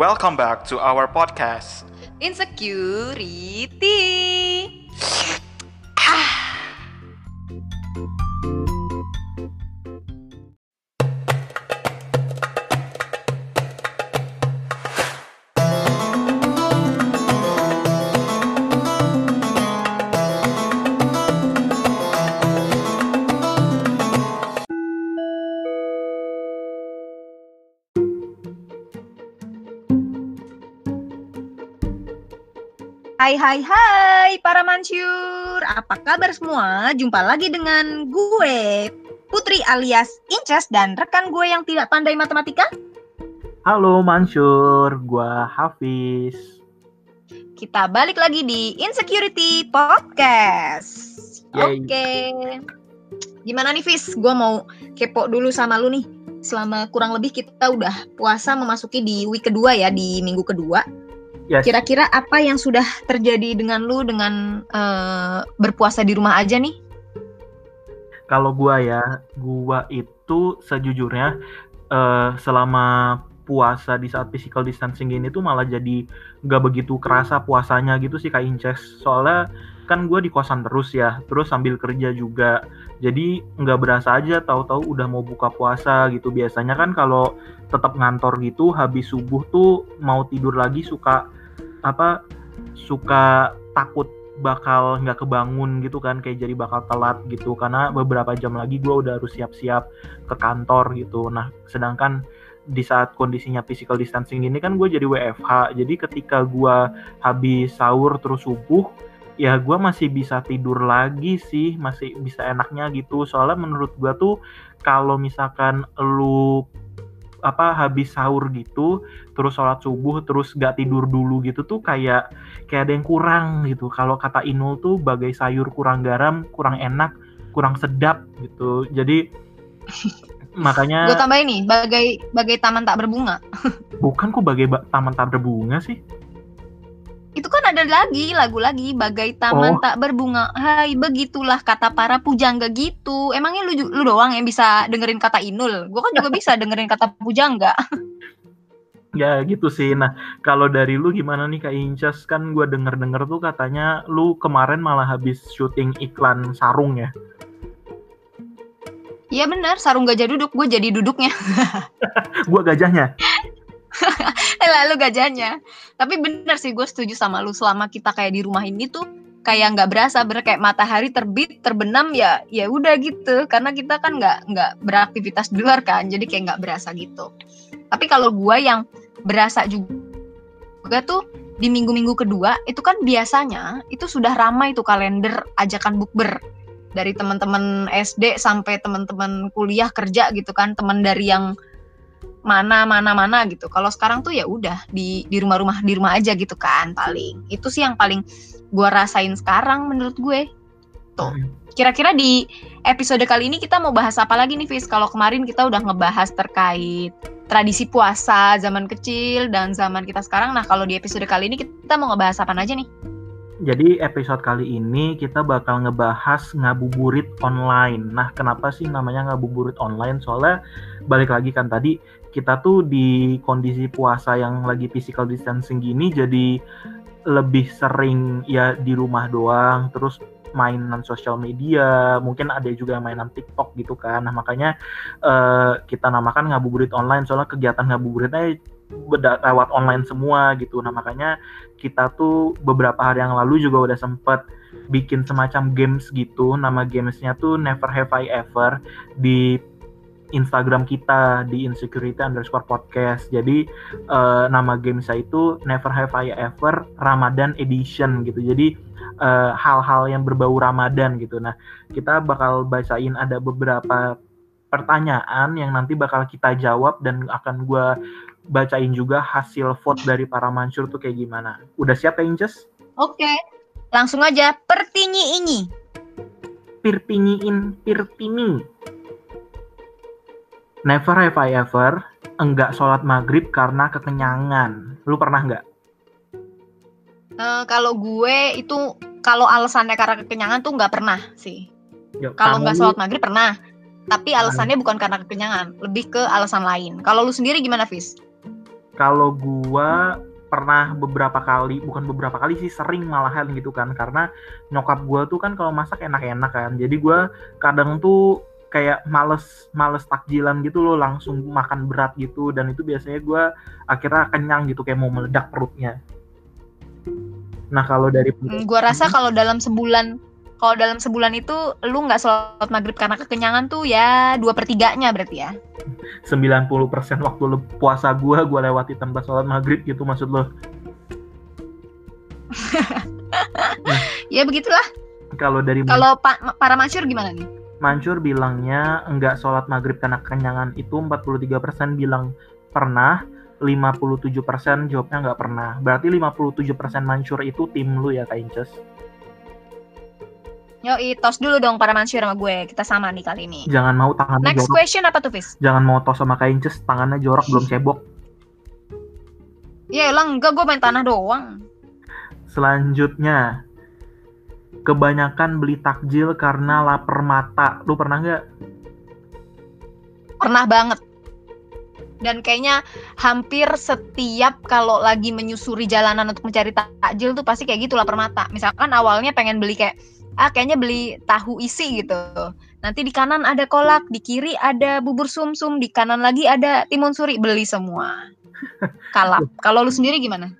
Welcome back to our podcast. Insecurity. Hai hai hai para mansur, apa kabar semua? Jumpa lagi dengan gue, Putri alias Inces dan rekan gue yang tidak pandai matematika. Halo Mansur, gua Hafiz. Kita balik lagi di Insecurity Podcast. Oke. Gimana nih Fis? Gue mau kepo dulu sama lu nih. Selama kurang lebih kita udah puasa memasuki di week kedua ya, di minggu kedua. Yes. Kira-kira apa yang sudah terjadi dengan lu dengan eh, berpuasa di rumah aja nih? Kalau gua ya, gua itu sejujurnya eh, selama puasa di saat physical distancing ini tuh malah jadi nggak begitu kerasa puasanya gitu sih Kak Inces. Soalnya kan gua di kosan terus ya, terus sambil kerja juga. Jadi nggak berasa aja tahu-tahu udah mau buka puasa gitu. Biasanya kan kalau tetap ngantor gitu habis subuh tuh mau tidur lagi suka apa suka takut bakal nggak kebangun gitu kan kayak jadi bakal telat gitu. Karena beberapa jam lagi gue udah harus siap-siap ke kantor gitu. Nah sedangkan di saat kondisinya physical distancing ini kan gue jadi WFH jadi ketika gue habis sahur terus subuh ya gue masih bisa tidur lagi sih. Masih bisa enaknya gitu. Soalnya menurut gue tuh kalau misalkan lu apa habis sahur gitu terus sholat subuh terus gak tidur dulu gitu tuh kayak kayak ada yang kurang gitu. Kalau kata Inul tuh bagai sayur kurang garam kurang enak kurang sedap gitu. Jadi makanya Gue tambahin nih, bagai bagai taman tak berbunga. bukan kok bagai ba- taman tak berbunga sih ada lagi lagu lagi bagai taman Oh. tak berbunga. Hai, begitulah kata para pujangga gitu. Emangnya lu lu doang yang bisa dengerin kata Inul? Gue kan juga bisa dengerin kata pujangga. ya gitu sih nah kalau dari lu gimana nih Kak Incas kan gue denger denger tuh katanya lu kemarin malah habis syuting iklan sarung ya Iya benar, sarung gajah duduk, gue jadi duduknya. gue gajahnya Lalu gajahnya. Tapi bener sih gue setuju sama lu. Selama kita kayak di rumah ini tuh kayak nggak berasa bener kayak matahari terbit terbenam ya ya udah gitu. Karena kita kan nggak nggak beraktivitas di luar kan jadi kayak nggak berasa gitu. Tapi kalau gue yang berasa juga tuh di minggu-minggu kedua itu kan biasanya itu sudah ramai tuh kalender ajakan bukber. Dari teman-teman SD sampai teman-teman kuliah kerja gitu kan teman dari yang mana mana mana gitu. Kalau sekarang tuh ya udah di di rumah-rumah di rumah aja gitu kan paling. Itu sih yang paling gua rasain sekarang menurut gue. Tuh. Kira-kira di episode kali ini kita mau bahas apa lagi nih Fis? Kalau kemarin kita udah ngebahas terkait tradisi puasa zaman kecil dan zaman kita sekarang. Nah, kalau di episode kali ini kita mau ngebahas apa aja nih? Jadi episode kali ini kita bakal ngebahas ngabuburit online. Nah, kenapa sih namanya ngabuburit online? Soalnya balik lagi kan tadi kita tuh di kondisi puasa yang lagi physical distancing gini jadi lebih sering ya di rumah doang, terus mainan sosial media, mungkin ada juga mainan TikTok gitu kan. Nah, makanya eh, kita namakan ngabuburit online soalnya kegiatan ngabuburitnya beda- lewat online semua gitu. Nah, makanya kita tuh beberapa hari yang lalu juga udah sempet bikin semacam games gitu. Nama gamesnya tuh Never Have I Ever di Instagram kita di insecurity underscore podcast. Jadi eh, nama game saya itu Never Have I Ever Ramadan Edition gitu. Jadi eh, hal-hal yang berbau Ramadan gitu. Nah kita bakal bacain ada beberapa pertanyaan yang nanti bakal kita jawab dan akan gua bacain juga hasil vote dari para mansur tuh kayak gimana. Udah siap ya Inces? Oke. Langsung aja pertinyi ini. Pirpinyiin pirpini. Never have I ever enggak sholat maghrib karena kekenyangan. Lu pernah nggak? Eh, kalau gue itu kalau alasannya karena kekenyangan tuh nggak pernah sih. Kalau kamu nggak lu- sholat maghrib pernah. Tapi alasannya bukan karena kekenyangan, lebih ke alasan lain. Kalau lu sendiri gimana, Fis? kalau gua pernah beberapa kali bukan beberapa kali sih sering malahan gitu kan karena nyokap gua tuh kan kalau masak enak-enak kan jadi gua kadang tuh kayak males males takjilan gitu loh langsung makan berat gitu. Dan itu biasanya gua akhirnya kenyang gitu kayak mau meledak perutnya. Nah kalau dari Hmm, gua rasa kalau dalam sebulan kalau dalam sebulan itu lu nggak sholat maghrib karena kekenyangan tuh ya dua pertiganya berarti ya? 90% waktu le- puasa gua gua lewati tanpa sholat maghrib gitu maksud lo ya begitulah. Kalau dari kalau pa- para masyur gimana nih Mansur bilangnya enggak sholat maghrib karena kekenyangan itu 43% bilang pernah. 57% jawabnya nggak pernah. Berarti 57% Mansur itu tim lu ya Kak Inces? Yoi, tos dulu dong para masyur sama gue. Kita sama nih kali ini. Jangan mau tangannya next jorok. question apa tuh Fis? jangan mau tos sama Kak Inces tangannya jorok belum cebok. Ya elah enggak gue main tanah doang. Selanjutnya kebanyakan beli takjil karena lapar mata. Lu pernah nggak? Pernah banget. Dan kayaknya hampir setiap kalau lagi menyusuri jalanan untuk mencari takjil tuh pasti kayak gitu lapar mata. Misalkan awalnya pengen beli kayak ah kayaknya beli tahu isi gitu. Nanti di kanan ada kolak di kiri ada bubur sumsum di kanan lagi ada timun suri beli semua. Kalap. Kalau lu sendiri gimana?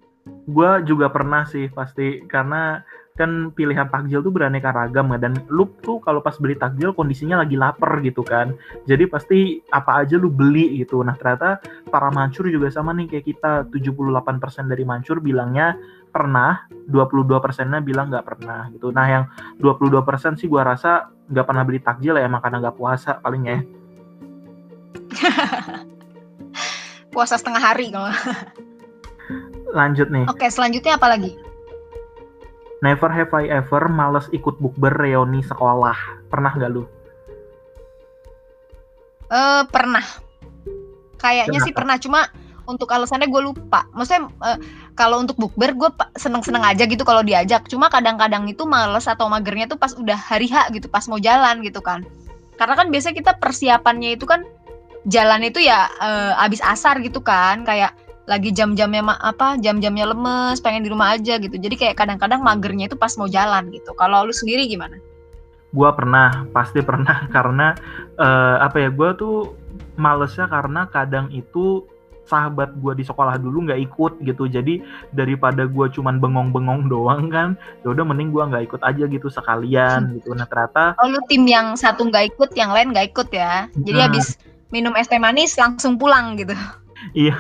Gue juga pernah sih pasti karena kan pilihan takjil tuh beraneka ragam ya dan lu tuh kalau pas beli takjil kondisinya lagi lapar gitu kan. Jadi pasti apa aja lu beli gitu. Nah ternyata para mancur juga sama nih kayak kita 78% dari mancur bilangnya pernah 22 persennya bilang nggak pernah gitu. Nah yang 22 persen sih gua rasa nggak pernah beli takjil ya emang karena nggak puasa paling ya. Puasa setengah hari kalau lanjut nih. Oke selanjutnya apa lagi never have I ever males ikut bukber reuni sekolah pernah nggak lu Eh pernah. Kayaknya sih pernah cuma untuk alasannya gue lupa. Maksudnya eh, kalau untuk bukber gue seneng-seneng aja gitu kalau diajak. Cuma kadang-kadang itu males atau magernya tuh pas udah hari H gitu, pas mau jalan gitu kan. Karena kan biasanya kita persiapannya itu kan jalan itu ya eh, abis asar gitu kan, kayak lagi jam-jamnya apa jam-jamnya lemes pengen di rumah aja gitu jadi kayak kadang-kadang magernya itu pas mau jalan gitu kalau lu sendiri gimana Gua pernah, pasti pernah karena eh, apa ya? Gua tuh malesnya karena kadang itu sahabat gua di sekolah dulu nggak ikut gitu. Jadi daripada gua cuman bengong-bengong doang kan, ya udah mending gua nggak ikut aja gitu sekalian gitu. Nah ternyata oh lu tim yang satu nggak ikut yang lain nggak ikut ya jadi Hmm. habis minum es teh manis langsung pulang gitu iya.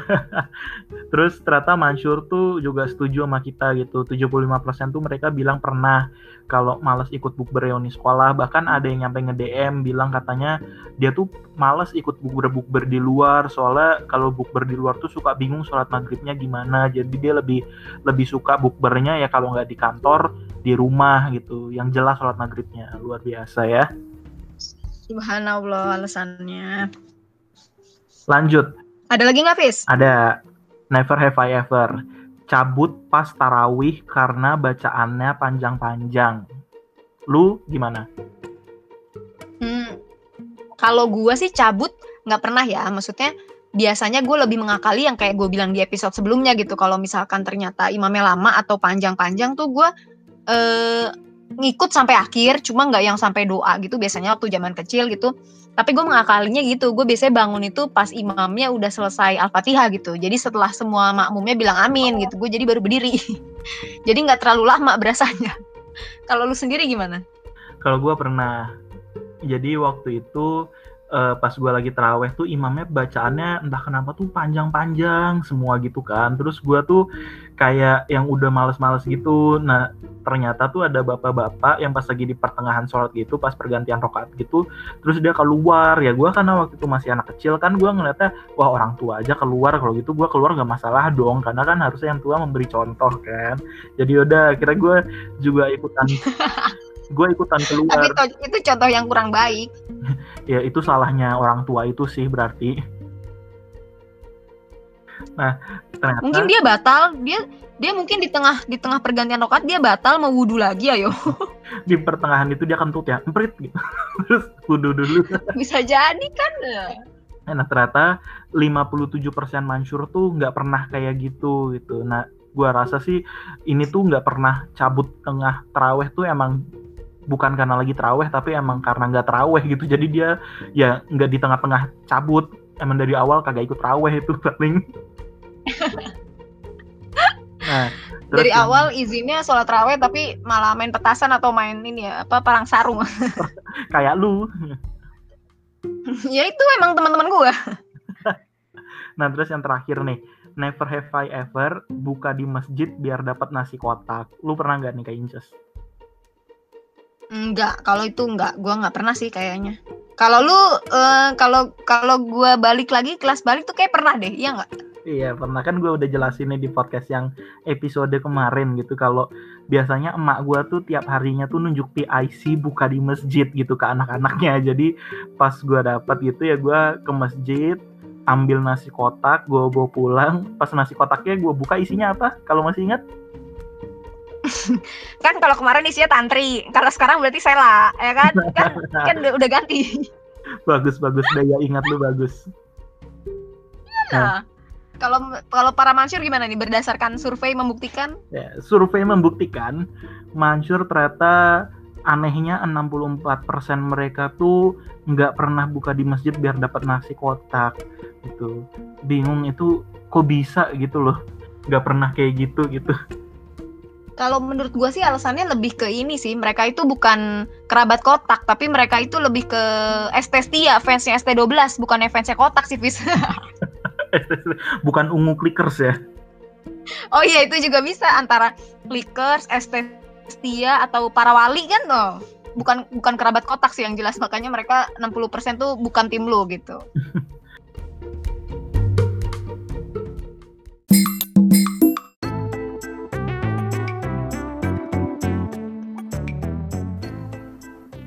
Terus ternyata Mansur tuh juga setuju sama kita gitu. 75% tuh mereka bilang pernah kalau males ikut bukber reuni sekolah. Bahkan ada yang nyampe nge-DM bilang katanya dia tuh males ikut bukber-bukber di luar soalnya kalau bukber di luar tuh suka bingung sholat maghribnya gimana. Jadi dia lebih lebih suka bukbernya ya kalau nggak di kantor di rumah gitu. Yang jelas sholat maghribnya luar biasa ya. subhanallah alasannya Lanjut ada lagi nggak Fis? ada Never Have I Ever cabut pas tarawih karena bacaannya panjang-panjang. Lu gimana? Hmm, kalau gua sih cabut nggak pernah ya maksudnya biasanya gue lebih mengakali yang kayak gue bilang di episode sebelumnya gitu kalau misalkan ternyata imamnya lama atau panjang-panjang tuh gue eh, ngikut sampai akhir cuma nggak yang sampai doa gitu biasanya waktu zaman kecil gitu. Tapi gue mengakalinya gitu gue biasanya bangun itu pas imamnya udah selesai al-fatihah gitu. Jadi setelah semua makmumnya bilang amin gitu gue jadi baru berdiri. Jadi nggak terlalu lama berasanya. Kalau lu sendiri gimana? Kalau gua pernah, jadi waktu itu eh, pas gua lagi teraweh tuh imamnya bacaannya entah kenapa tuh panjang-panjang semua gitu kan. Terus gua tuh kayak yang udah males-males gitu. Nah ternyata tuh ada bapak-bapak yang pas lagi di pertengahan sholat gitu, pas pergantian rokaat gitu, terus dia keluar. Ya gua karena waktu itu masih anak kecil kan, gua ngeliatnya wah orang tua aja keluar. Kalau gitu gua keluar nggak masalah dong, karena kan harusnya yang tua memberi contoh kan. Jadi udah, kira gua juga ikutan. gue ikutan keluar tapi to- itu contoh yang kurang baik ya itu salahnya orang tua itu sih berarti nah ternyata mungkin dia batal dia dia mungkin di tengah di tengah pergantian rokat dia batal mau wudhu lagi ayo di pertengahan itu dia kentut ya emprit gitu terus kudu dulu bisa jadi kan Nah ternyata 57% Mansur tuh nggak pernah kayak gitu gitu. Nah gua rasa sih ini tuh nggak pernah cabut tengah teraweh tuh emang bukan karena lagi teraweh tapi emang karena nggak teraweh gitu. Jadi dia ya nggak di tengah-tengah cabut. Emang dari awal kagak ikut teraweh itu paling. Nah, terus Dari yang- awal izinnya sholat raweh tapi malah main petasan atau main ini ya apa perang sarung. kayak lu. ya itu emang teman-teman gua. Nah terus yang terakhir nih, never have I ever buka di masjid biar dapat nasi kotak. Lu pernah nggak nih kayak Inces? Enggak, kalau itu enggak, gua nggak pernah sih kayaknya. Kalau lu eh, kalau kalau gua balik lagi kelas balik tuh kayak pernah deh, iya nggak? Iya pernah. Kan gue udah jelasin nih di podcast yang episode kemarin gitu kalau biasanya emak gue tuh tiap harinya tuh nunjuk PIC buka di masjid gitu ke anak-anaknya. Jadi pas gue dapat gitu ya gue ke masjid ambil nasi kotak gue bawa pulang. Pas nasi kotaknya gue buka isinya apa? Kalau masih ingat? Kan kalau kemarin isinya tantri, kalau sekarang berarti sela, ya kan? Kan kan udah, ganti. bagus bagus. Daya ingat lu bagus. Nah, kalau kalau para mansur gimana nih berdasarkan survei membuktikan? Ya, survei membuktikan Mansur ternyata anehnya 64% mereka tuh nggak pernah buka di masjid biar dapat nasi kotak gitu. Bingung itu kok bisa gitu loh. nggak pernah kayak gitu gitu. Kalau menurut gua sih alasannya lebih ke ini sih, mereka itu bukan kerabat kotak, tapi mereka itu lebih ke ST Setia, fansnya ST12, bukannya fansnya kotak sih, Fis. Bukan ungu clickers ya. oh iya, itu juga bisa antara Clickers, ST Setia atau para wali kan tuh. Bukan bukan kerabat kotak sih yang jelas, makanya mereka 60% tuh bukan tim lu gitu.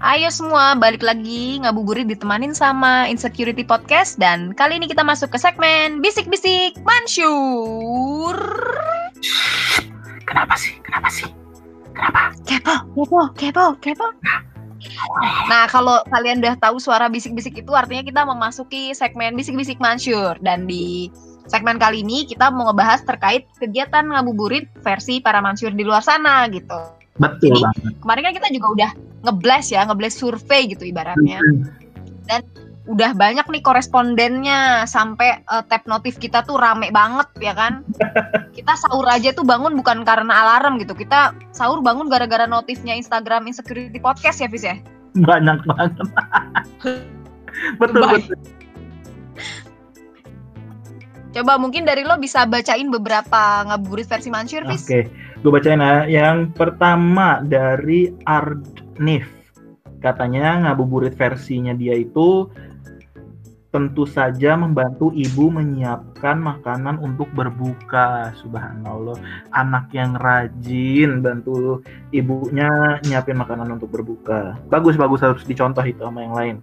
Ayo semua balik lagi ngabuburit ditemanin sama Insecurity Podcast dan kali ini kita masuk ke segmen bisik-bisik Mansur. Kenapa sih? Kenapa sih? Kenapa? Kepo, kepo, kepo, kepo. Nah, kalau kalian udah tahu suara bisik-bisik itu artinya kita memasuki segmen bisik-bisik Mansur dan di segmen kali ini kita mau ngebahas terkait kegiatan ngabuburit versi para Mansur di luar sana gitu. Betul Jadi, banget. Kemarin kan kita juga udah ngeblast ya, ngeblast survei gitu ibaratnya. udah banyak nih korespondennya sampai eh, tab notif kita tuh rame banget ya kan kita sahur aja tuh bangun bukan karena alarm gitu kita sahur bangun gara-gara notifnya Instagram Insecurity Podcast ya Fis ya Banyak banget. betul Bye. betul. coba mungkin dari lo bisa bacain beberapa ngabuburit versi Mansur Fis Oke, gue bacain ya. Yang pertama dari Arnif. Katanya ngabuburit versinya dia itu tentu saja membantu ibu menyiapkan makanan untuk berbuka. Subhanallah, anak yang rajin bantu ibunya nyiapin makanan untuk berbuka. Bagus bagus harus dicontoh itu sama yang lain.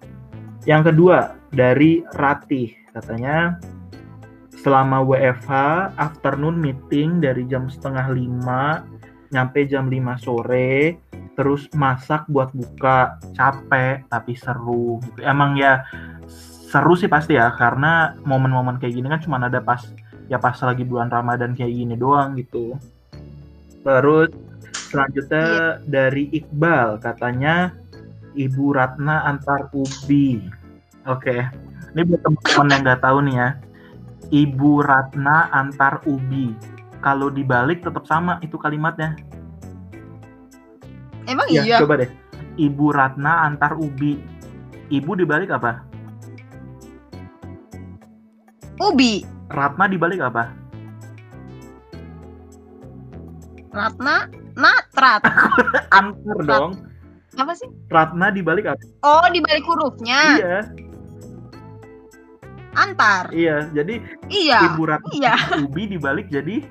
Yang kedua dari Ratih katanya selama WFH afternoon meeting dari jam setengah lima nyampe jam 5 sore terus masak buat buka capek tapi seru gitu. Emang ya seru sih pasti ya karena momen-momen kayak gini kan cuma ada pas ya pas lagi bulan Ramadan kayak gini doang gitu. Terus selanjutnya dari Iqbal katanya Ibu Ratna antar ubi. Oke ini buat teman-teman yang nggak tahu nih ya Ibu Ratna antar ubi. Kalau dibalik tetap sama itu kalimatnya. emang Ya, iya coba deh. Ibu Ratna antar ubi. Ibu dibalik apa? Ubi Ratna dibalik apa? Ratna Natrat Antar dong. apa sih Ratna dibalik apa? oh di balik hurufnya Iya, antar iya. Jadi iya Ibu Ratna iya ubi dibalik jadi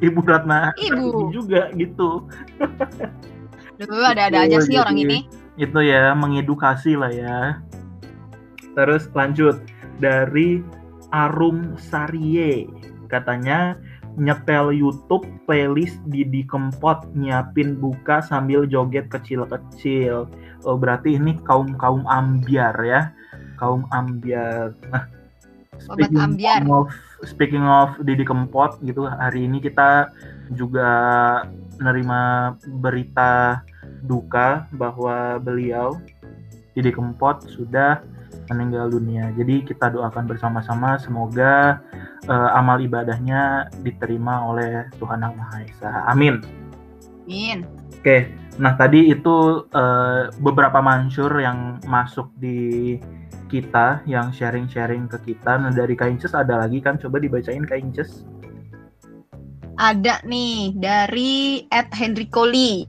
Ibu Ratna Ibu. ubi juga gitu. Duh, ada-ada aja sih Jadi- orang ini itu ya mengedukasi lah ya. Terus lanjut dari Arum Sarie katanya nyetel YouTube playlist Didi Kempot nyiapin buka sambil joget kecil-kecil. Oh berarti ini kaum kaum ambiar ya. Kaum ambiar. Nah, speaking ambiar. of speaking of Didi Kempot gitu, hari ini kita juga menerima berita duka bahwa beliau Didi Kempot sudah meninggal dunia. Jadi kita doakan bersama-sama semoga eh, amal ibadahnya diterima oleh Tuhan Yang Maha Esa. Amin. Min. Oke, nah tadi itu eh, beberapa mansur yang masuk di kita, yang sharing-sharing ke kita. Nah dari Kainces ada lagi kan? Coba dibacain Kainces. Ada nih dari Ed Lee.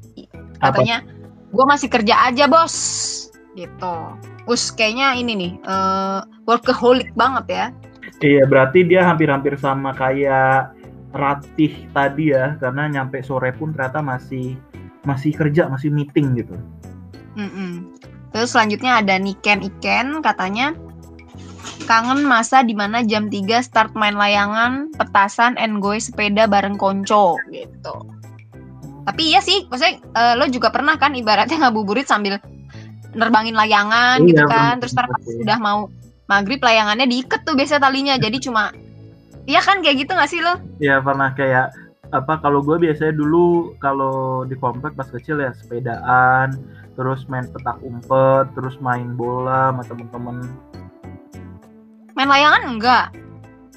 Apa? Katanya, gue masih kerja aja bos. Gitu. Us kayaknya ini nih, eh, workaholic banget ya. Iya, berarti dia hampir-hampir sama kayak Ratih tadi ya, karena nyampe sore pun ternyata masih masih kerja, masih meeting gitu. Mm-mm. Terus selanjutnya ada Niken Iken katanya kangen masa di mana jam 3 start main layangan, petasan, and goy sepeda bareng konco gitu. Tapi iya sih, maksudnya eh, lo juga pernah kan ibaratnya ngabuburit sambil nerbangin layangan Iya, gitu kan. Terus ntar pas sih. udah mau maghrib layangannya diikat tuh biasa talinya. Jadi cuma Iya kan kayak gitu gak sih lo? Ya pernah kayak apa kalau gue biasanya dulu kalau di komplek pas kecil ya sepedaan, terus main petak umpet, terus main bola sama temen-temen Main layangan enggak?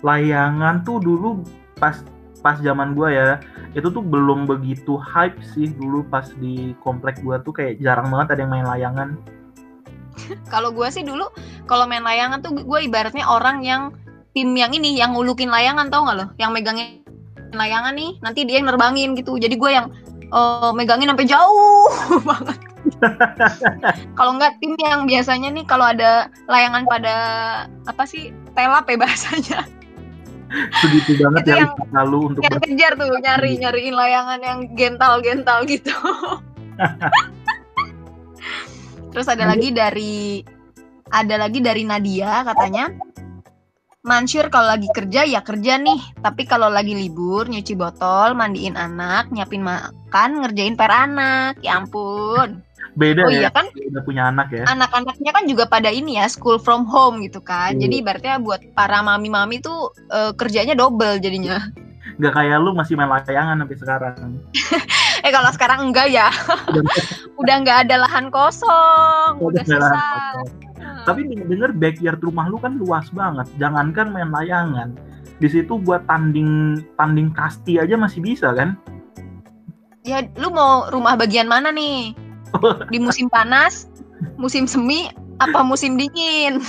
layangan tuh dulu pas pas zaman gua ya itu tuh belum begitu hype sih dulu pas di komplek gua tuh kayak jarang banget ada yang main layangan Kalau gue sih dulu kalau main layangan tuh gue ibaratnya orang yang tim yang ini yang ngulukin layangan tau nggak lo? Yang megangin layangan nih nanti dia yang nerbangin gitu. Jadi gue yang eh, megangin sampai jauh banget. kalau nggak tim yang biasanya nih kalau ada layangan pada apa sih telap ya bahasanya segitu banget Itu ya yang- lalu untuk yang kejar tuh nyari nyariin layangan yang gental gental gitu. Terus ada lagi dari ada lagi dari Nadia katanya Mansur kalau lagi kerja ya kerja nih, tapi kalau lagi libur nyuci botol, mandiin anak, nyiapin makan, ngerjain per anak. Ya ampun. beda Oh ya iya kan udah punya anak ya anak-anaknya kan juga pada ini ya school from home gitu kan. Iya. Jadi ibaratnya buat para mami-mami tuh eh, kerjanya double jadinya. nggak kayak lu masih main layangan sampai sekarang Eh kalau sekarang enggak ya. udah nggak ada lahan kosong, udah udah lahan sisa. kosong. Tapi denger backyard rumah lu kan luas banget jangankan main layangan di situ buat tanding tanding kasti aja masih bisa kan Ya lu mau rumah bagian mana nih? Di musim panas, musim semi, apa musim dingin?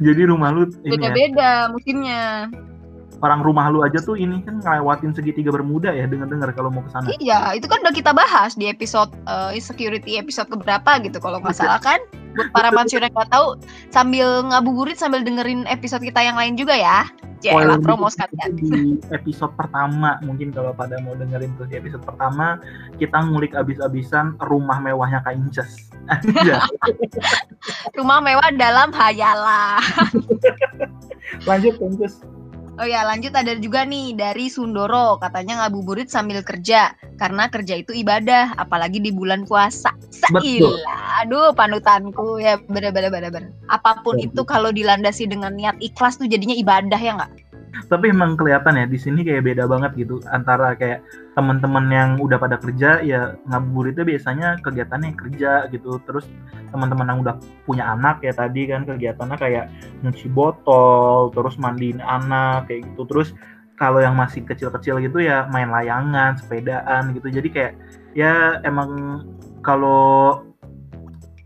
jadi rumah lu ya, Beda-beda musimnya. Orang rumah lu aja tuh ini kan ngelewatin segitiga bermuda ya denger-dengar kalau mau ke sana Iya, itu kan udah kita bahas di episode eh, insecurity episode keberapa gitu kalau nggak salah kan. Buat para mansur yang nggak tahu, sambil ngabuburit sambil dengerin episode kita yang lain juga ya. Jelah promo sekalian. di episode pertama mungkin kalau pada mau dengerin tuh di episode pertama kita ngulik abis-abisan rumah mewahnya Kak Inces. Rumah mewah dalam hayalah. lanjut Inces Oh ya, lanjut ada juga nih dari Sundoro, katanya ngabuburit sambil kerja karena kerja itu ibadah, apalagi di bulan puasa. Betul. Sailah, aduh panutanku ya bener-bener bener-bener. Apa pun Betul. itu kalau dilandasi dengan niat ikhlas tuh jadinya ibadah ya nggak? Tapi emang kelihatan ya di sini kayak beda banget gitu. Antara kayak teman-teman yang udah pada kerja ya ngabuburitnya biasanya kegiatannya kerja gitu. Terus teman-teman yang udah punya anak ya tadi kan kegiatannya kayak nyuci botol terus mandiin anak kayak gitu. Terus kalau yang masih kecil-kecil gitu ya main layangan sepedaan gitu. Jadi kayak ya emang kalau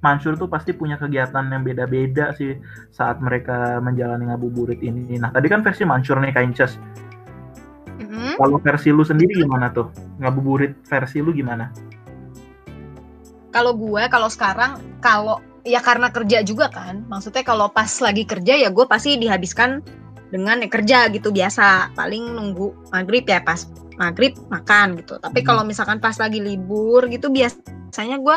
Mansur tuh pasti punya kegiatan yang beda-beda sih saat mereka menjalani ngabuburit ini. Nah, tadi kan versi Mansur nih Kak Inces. Mhm. Kalau versi lu sendiri gimana tuh? Ngabuburit versi lu gimana? Kalau gue, kalau sekarang, kalau ya karena kerja juga kan, maksudnya kalau pas lagi kerja ya gue pasti dihabiskan dengan ya kerja gitu biasa. Paling nunggu maghrib ya pas maghrib makan gitu. Tapi Hmm. kalau misalkan pas lagi libur gitu biasanya gue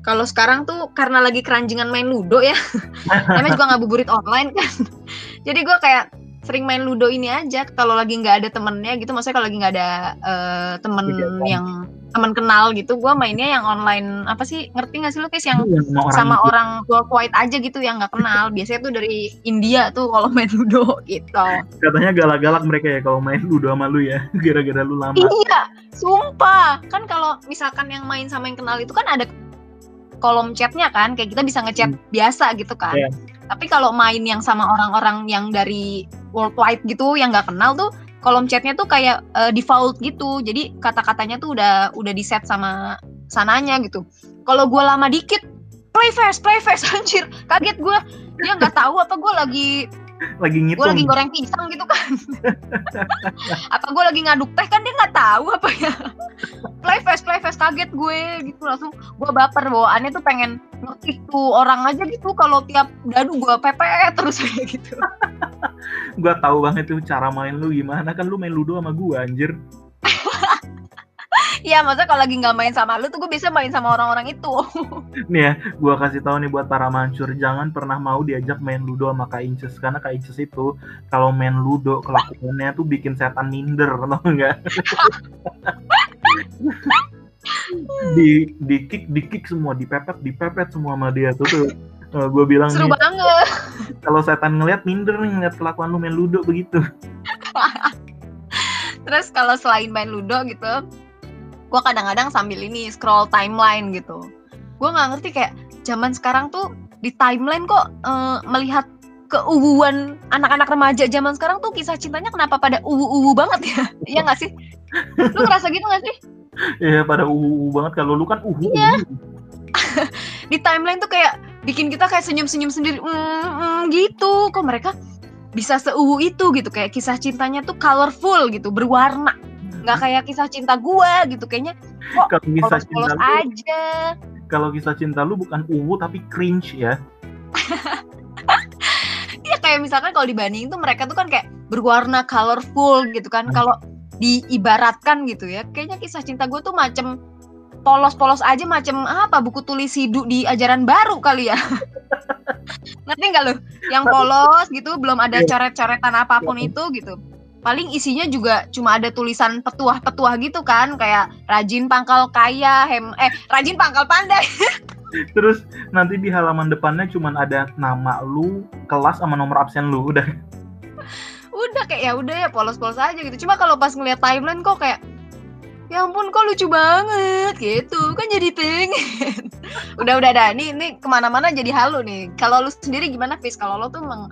kalau sekarang tuh karena lagi keranjingan main ludo ya, namanya juga ngabuburit online kan. Jadi gue kayak sering main ludo ini aja kalau lagi nggak ada temennya gitu maksudnya kalau lagi nggak ada eh, temen Kegiatan. yang teman kenal gitu gue mainnya yang online apa sih ngerti gak sih lu guys yang Yang sama orang sama itu. orang worldwide aja gitu yang nggak kenal biasanya tuh dari India tuh kalau main ludo gitu katanya galak-galak mereka ya kalau main ludo sama lu ya gara-gara lu lama iya sumpah kan kalau misalkan yang main sama yang kenal itu kan ada kolom chatnya kan kayak kita bisa ngechat biasa gitu kan. Iya. tapi kalau main yang sama orang-orang yang dari worldwide gitu yang nggak kenal tuh kolom chatnya tuh kayak eh, default gitu. Jadi kata-katanya tuh udah udah di set sama sananya gitu. Kalau gue lama dikit play fast play fast anjir. Kaget gue dia nggak tahu apa gue lagi lagi gue lagi ngitung goreng pisang gitu kan. Apa gue lagi ngaduk teh kan dia nggak tahu apa ya kaget gue gitu. Langsung gue baper bawaannya tuh pengen ngekick tuh orang aja gitu kalau tiap dadu gue pepe terus kayak gitu. Gua tahu banget tuh cara main lu gimana kan lu main ludo sama gua anjir. Iya, maksudnya kalau lagi nggak main sama lu tuh gue biasa main sama orang-orang itu. nih ya gua kasih tahu nih buat para mancur jangan pernah mau diajak main ludo sama Kak Inces karena Kak Inces itu kalau main ludo kelakuannya tuh bikin setan minder tau enggak di di kick di kick semua dipepet dipepet semua sama dia tuh tuh gue bilang Seru banget. kalau setan ngeliat minder nih ngeliat kelakuan lu main ludo begitu Terus kalau selain main ludo gitu, gue kadang-kadang sambil ini scroll timeline gitu. Gue nggak ngerti kayak zaman sekarang tuh di timeline kok eh, melihat keuwuan anak-anak remaja zaman sekarang tuh kisah cintanya kenapa pada uwu-uwu banget ya? Iya nggak sih? Lu ngerasa gitu nggak sih? ya pada uhu banget kalau lu kan uhu Iya. Di timeline tuh kayak bikin kita kayak senyum-senyum sendiri, mm, mm, gitu. Kok mereka bisa seuwu itu gitu? Kayak kisah cintanya tuh colorful gitu, berwarna. Nggak kayak kisah cinta gua gitu. Kayaknya kalau kisah cinta polos-polos lu aja. kalau kisah cinta lu bukan uwu tapi cringe ya Iya kayak misalkan kalau dibandingin tuh mereka tuh kan kayak berwarna colorful gitu kan. Hmm. Kalau diibaratkan gitu ya, kayaknya kisah cinta gue tuh macem polos-polos aja macem apa buku tulis hidup di ajaran baru kali ya. Ngerti nggak lo? Yang polos gitu, belum ada Iya. coret-coretan apa pun itu gitu. Paling isinya juga cuma ada tulisan petuah-petuah gitu kan, kayak rajin pangkal kaya, hem eh rajin pangkal pandai. terus nanti di halaman depannya cuman ada nama lu kelas sama nomor absen lu udah. Udah kayak ya udah ya polos-polos aja gitu. Cuma kalau pas ngeliat timeline kok kayak ya ampun kok lucu banget gitu. Kan jadi pengen. Udah udah dah ini ini ke mana-mana jadi halu nih. Kalau lu sendiri gimana Fis? Kalau lo tuh meng,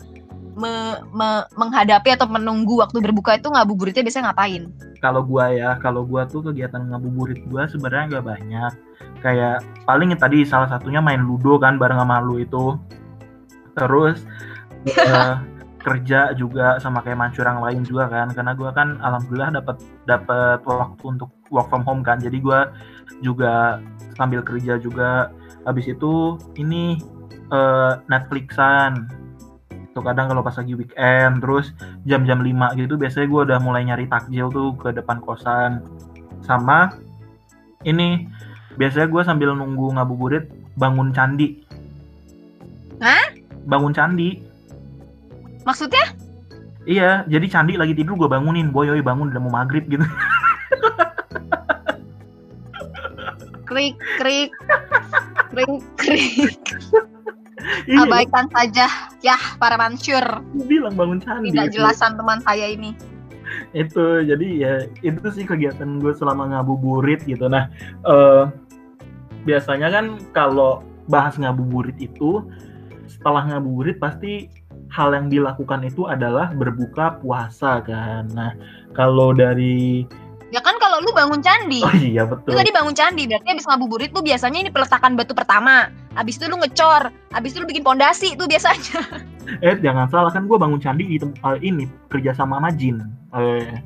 me- me- menghadapi atau menunggu waktu berbuka itu ngabuburitnya biasanya ngapain? Kalau gua ya kalau gua tuh kegiatan ngabuburit gua sebenarnya nggak banyak. Kayak paling tadi salah satunya main ludo kan bareng sama lu itu. Terus eh, kerja juga sama kayak mancur yang lain juga kan. Karena gua kan alhamdulillah dapat dapat waktu untuk work from home kan. Jadi gua juga sambil kerja juga. Habis itu ini eh, Netflixan tuh kadang kalau pas lagi weekend terus jam-jam 5 gitu biasanya gue udah mulai nyari takjil tuh ke depan kosan. Sama ini biasanya gue sambil nunggu ngabuburit bangun candi. Hah? bangun candi. Maksudnya? Iya jadi candi lagi tidur gue bangunin. Boy boy bangun udah mau maghrib gitu. Krik krik. Krik krik abaikan saja ya para mansur. Bilang bangun candi tidak jelasan teman saya ini. Itu jadi ya itu sih kegiatan gue selama ngabuburit gitu. Nah eh, biasanya kan kalau bahas ngabuburit itu setelah ngabuburit pasti hal yang dilakukan itu adalah berbuka puasa kan. Nah kalau dari kalau lu bangun candi oh iya Lu betul tadi bangun candi, berarti habis ngabuburit tuh biasanya ini peletakan batu pertama. Habis itu lu ngecor, habis itu lu bikin pondasi tuh biasanya. eh jangan salah kan gue bangun candi di tempat ini kerja sama sama jin eh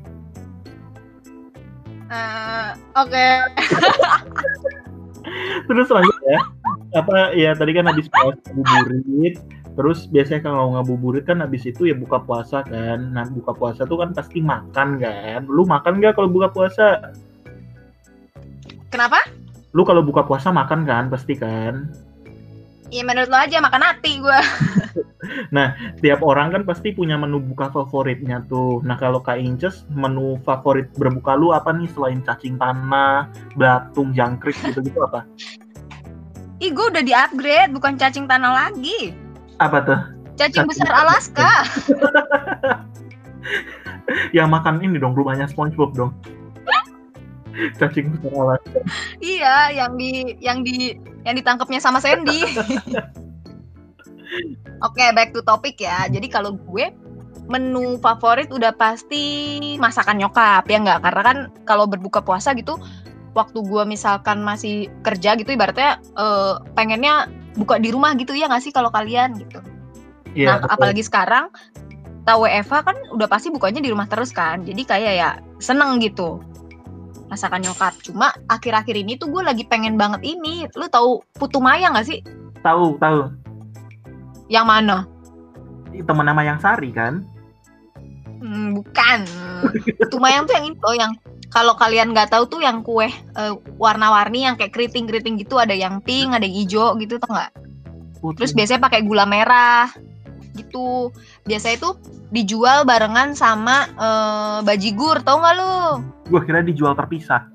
Eh, Oke. terus selanjutnya apa ya tadi kan habis puasa ngabuburit terus biasanya kalau ngabuburit kan habis itu ya buka puasa kan nah buka puasa tuh kan pasti makan kan lu makan nggak kalau buka puasa Kenapa? lu kalau buka puasa makan kan pasti kan Ya menurut lo aja makan hati gua. Tiap orang kan pasti punya menu buka favoritnya tuh. Nah kalau Kak Inces, menu favorit berbuka lu apa nih selain cacing tanah, belatung, jangkrik gitu-gitu apa? Ih, gue udah di-upgrade, bukan cacing tanah lagi. Apa tuh? Cacing Cacing besar. Alaska. Yang makan ini dong, rumahnya SpongeBob dong. cacing besar Alaska. iya, yang di yang di yang ditangkapnya sama Sandy. Oke, back to topic ya. Jadi kalau gue menu favorit udah pasti masakan nyokap ya nggak karena kan kalau berbuka puasa gitu waktu gue misalkan masih kerja gitu ibaratnya eh, pengennya buka di rumah gitu ya nggak sih kalau kalian gitu Iya, nah betul. apalagi sekarang tahu Eva kan udah pasti bukanya di rumah terus kan jadi kayak ya seneng gitu masakan nyokap cuma akhir-akhir ini tuh gue lagi pengen banget ini lu tahu putu maya nggak sih tahu tahu. yang mana Temen nama yang Sari kan? Hmm, bukan putu maya tuh yang itu loh, yang kalau kalian nggak tahu tuh yang kue eh, warna-warni yang kayak keriting-keriting gitu ada yang pink ada yang hijau gitu tuh nggak. Terus biasanya pakai gula merah gitu. Biasanya itu dijual barengan sama eh, bajigur, tau nggak lu? Gua kira dijual terpisah.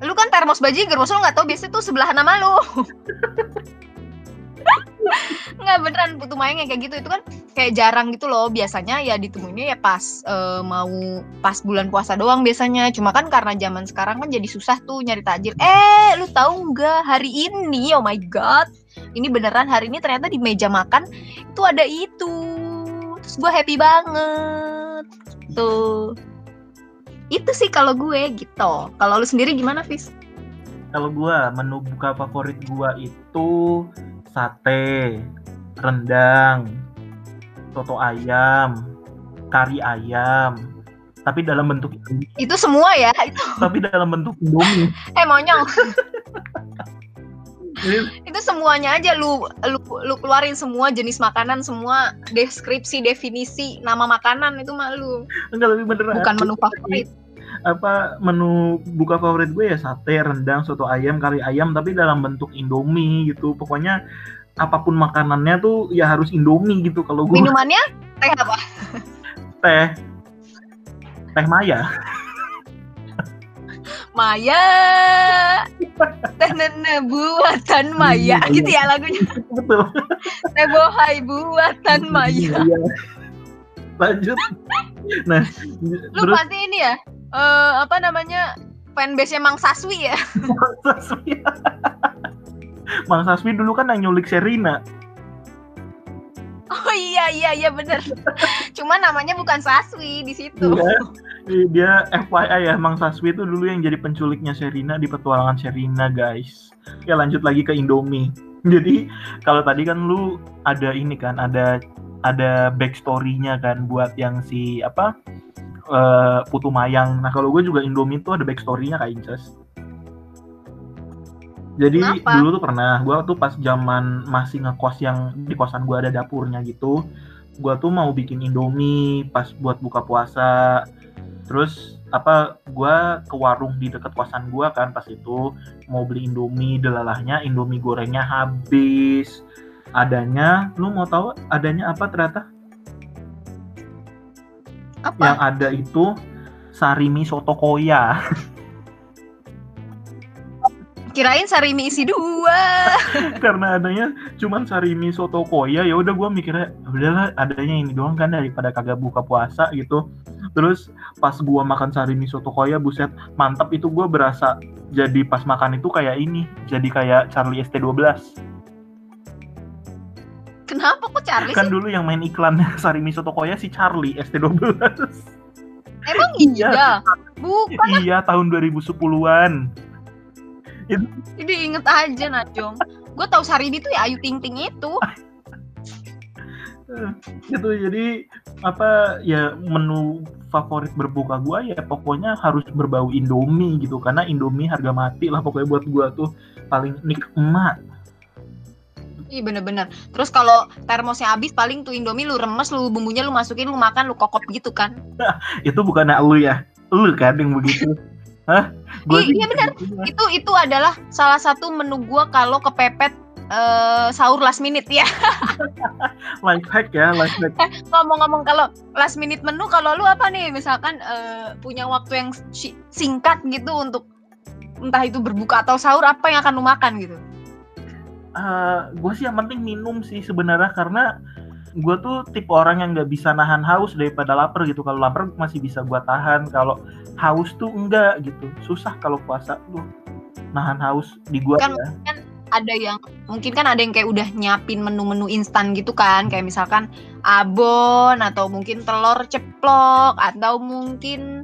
Lu kan termos bajigur, maksud lu nggak tahu biasanya tuh sebelah nama lu. Nggak beneran putu mayang yang kayak gitu. Itu kan kayak jarang gitu loh. Biasanya ya ditemuinnya ya pas eh, mau pas bulan puasa doang biasanya. Cuma kan karena zaman sekarang kan jadi susah tuh nyari takjil. Eh lu tahu nggak? Hari ini oh my god. Ini beneran hari ini ternyata di meja makan itu ada itu. Terus gue happy banget. Tuh itu sih kalau gue gitu. Kalau lu sendiri gimana Fis? Kalau gua menu buka favorit gua itu sate, rendang, soto ayam, kari ayam. Tapi dalam bentuk itu semua ya itu tapi dalam bentuk Indomie. eh monyong itu semuanya aja lu lu lu keluarin semua jenis makanan semua deskripsi definisi nama makanan itu mah lu enggak lebih beneran. bukan menu favorit Apa menu buka favorit gue ya sate, rendang, soto ayam, kari ayam tapi dalam bentuk Indomie gitu. Pokoknya apa pun makanannya tuh ya harus Indomie gitu kalau gue minumannya teh apa teh teh Maya. Maya teh nene buatan Maya Iya, gitu ya lagunya Betul. teh bohai buatan Maya Iya. Lanjut. Nah, lu terus pasti ini ya eh, apa namanya fanbase nya Mang Saswi ya Mang Saswi. Mang Saswi dulu kan yang nyulik Serina. oh iya iya iya bener cuma namanya bukan Saswi di situ Iya. Dia FYI ya, Mang Saswi itu dulu yang jadi penculiknya Serina di petualangan Serina, guys. Ya lanjut lagi ke Indomie. Jadi kalau tadi kan lu ada ini kan, ada ada backstory-nya kan buat yang si apa eh, Putu Mayang. Nah kalau gue juga Indomie tuh ada backstory-nya kak Inces. Jadi Kenapa? dulu tuh pernah, gue tuh pas zaman masih ngekos yang di kosan gue ada dapurnya gitu, gue tuh mau bikin Indomie pas buat buka puasa. Terus apa gue ke warung di dekat kosan gue kan pas itu mau beli Indomie delalahnya Indomie gorengnya habis adanya lu mau tahu adanya apa ternyata apa? Yang ada itu sarimi soto koya kirain sarimi isi dua. Karena adanya cuman sarimi soto koya ya udah gue mikirnya udahlah adanya ini doang kan daripada kagak buka puasa gitu. Terus pas gua makan sarimi soto koya buset mantap itu gue berasa jadi pas makan itu kayak ini jadi kayak Charlie ST12 kenapa? Kok Charlie kan sih? dulu yang main iklan sarimi soto koya si Charlie ST12 emang Iya. iya. Bukan iya tahun 2010-an jadi inget aja Najong. Gue tahu Sarimi tuh ya Ayu Ting Ting itu. Gitu jadi apa ya menu favorit berbuka gua ya pokoknya harus berbau Indomie gitu karena Indomie harga mati lah pokoknya buat gua tuh. Paling nikmat Iya bener-bener. Terus kalau termosnya habis paling tuh Indomie lu remes, lu bumbunya lu masukin, lu makan, lu kokop gitu kan. itu bukan lu ya lu kan yang begitu hah Gua Iya, iya benar. gitu. Itu itu adalah salah satu menu gua kalau kepepet eh, sahur last minute ya. Life hack ya, life hack. Ngomong-ngomong kalau last minute menu, kalau lu apa nih? Misalkan eh, punya waktu yang si- singkat gitu untuk entah itu berbuka atau sahur, apa yang akan lu makan gitu? Gue sih yang penting minum sih sebenarnya karena gue tuh tipe orang yang nggak bisa nahan haus daripada lapar gitu. Kalau lapar masih bisa gue tahan. Kalau haus tuh enggak gitu. Susah kalau puasa tuh nahan haus di gua Kan- ya. Ada yang mungkin kan ada yang kayak udah nyiapin menu-menu instan gitu kan, kayak misalkan abon atau mungkin telur ceplok atau mungkin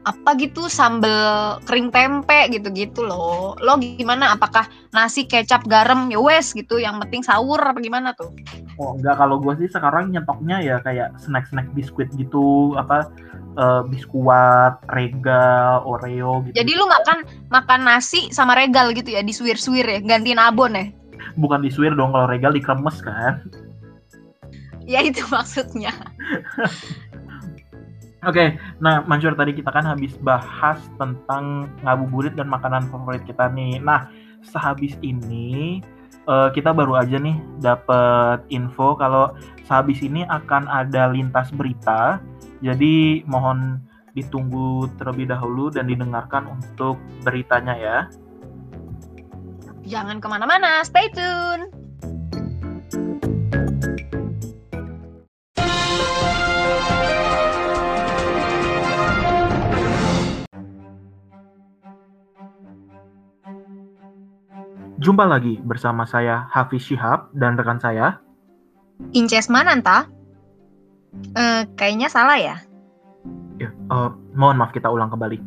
apa gitu sambel kering tempe gitu-gitu loh. Lo gimana? Apakah nasi kecap garam ya wes gitu yang penting sahur apa gimana tuh? Oh enggak kalau gue sih sekarang nyetoknya ya kayak snack-snack biskuit gitu apa eh, biskuat, regal, oreo gitu. Jadi lu makan makan nasi sama regal gitu ya disuir-suir ya, gantiin abon ya. bukan disuir dong kalau regal dikremes kan. Ya itu maksudnya. Oke, nah Mansur tadi kita kan habis bahas tentang ngabuburit dan makanan favorit kita nih. Nah, sehabis ini eh, kita baru aja nih dapat info kalau sehabis ini akan ada lintas berita. Jadi mohon ditunggu terlebih dahulu dan didengarkan untuk beritanya ya. Jangan ke mana-mana, stay tune. Jumpa lagi bersama saya Hafiz Syihab dan rekan saya. Inces Mananta? Eh, kayaknya salah ya. Ya, eh, mohon maaf kita ulang kembali.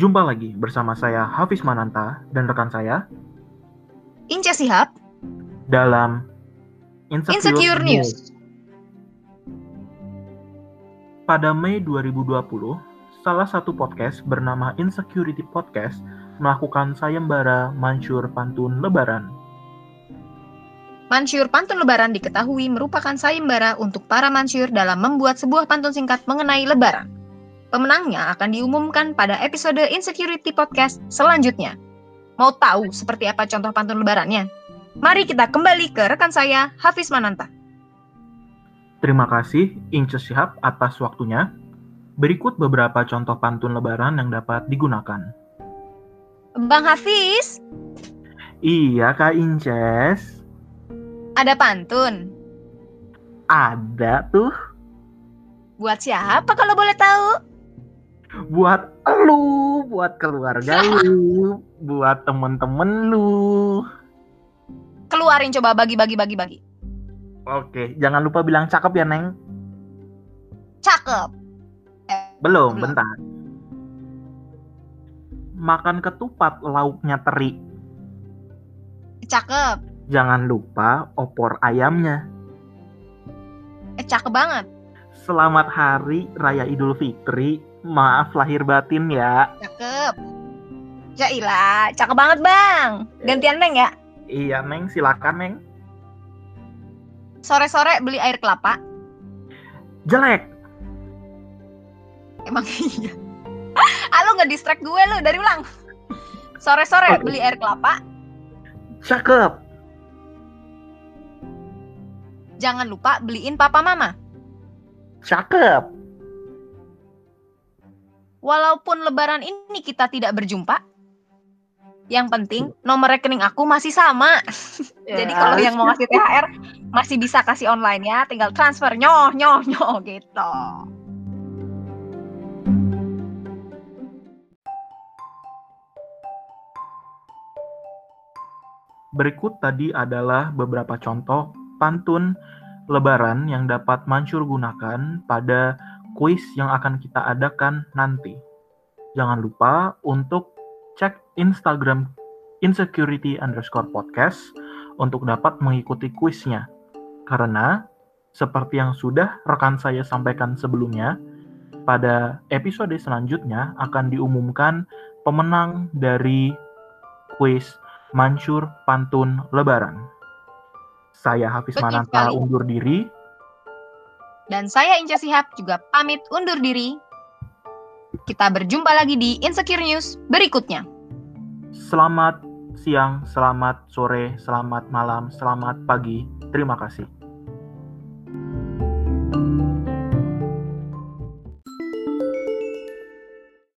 Jumpa lagi bersama saya Hafiz Mananta dan rekan saya Inces Sihab, dalam Insecure, Insecure News. Pada Mei 2020, salah satu podcast bernama Insecurity Podcast melakukan sayembara Mansur Pantun Lebaran. Mansyur Pantun Lebaran diketahui merupakan sayembara untuk para mansyur dalam membuat sebuah pantun singkat mengenai Lebaran. Pemenangnya akan diumumkan pada episode Insecurity Podcast selanjutnya. Mau tahu seperti apa contoh pantun Lebarannya? Mari kita kembali ke rekan saya, Hafiz Mananta. Terima kasih Inces Syihab atas waktunya. Berikut beberapa contoh pantun Lebaran yang dapat digunakan. Bang Hafiz, Iya Kak Inces, ada pantun. ada tuh Buat siapa kalau boleh tahu? buat lu, buat keluarga lu, buat temen-temen lu. Keluarin coba bagi-bagi bagi-bagi. Oke, jangan lupa bilang cakep ya Neng. Cakep. Belum, Belum. bentar. Makan ketupat lauknya teri. Cakep. Jangan lupa opor ayamnya. Eh, cakep banget. Selamat Hari Raya Idul Fitri. Maaf lahir batin ya. Cakep. Jailah, cakep banget bang. Gantian Neng ya. Iya Neng, silakan Neng. Sore-sore beli air kelapa. Jelek. Emang iya. Ah lu nge-distract gue lu dari ulang. Sore-sore Oke. beli air kelapa. Cakep. Jangan lupa beliin papa mama. Cakep. Walaupun lebaran ini kita tidak berjumpa. Yang penting nomor rekening aku masih sama. Jadi Ya. kalau yang mau ngasih THR masih bisa kasih online ya, tinggal transfer nyoh nyoh nyoh gitu. Berikut tadi adalah beberapa contoh pantun lebaran yang dapat Mansur gunakan pada kuis yang akan kita adakan nanti. Jangan lupa untuk cek Instagram insecurity underscore podcast untuk dapat mengikuti kuisnya. Karena seperti yang sudah rekan saya sampaikan sebelumnya, pada episode selanjutnya akan diumumkan pemenang dari kuis Mansur Pantun Lebaran. Saya Hafiz Betul Mananta sekali. undur diri. Dan saya Inca Sihab juga pamit undur diri. Kita berjumpa lagi di Insecure News berikutnya. Selamat siang, selamat sore, selamat malam, selamat pagi. Terima kasih.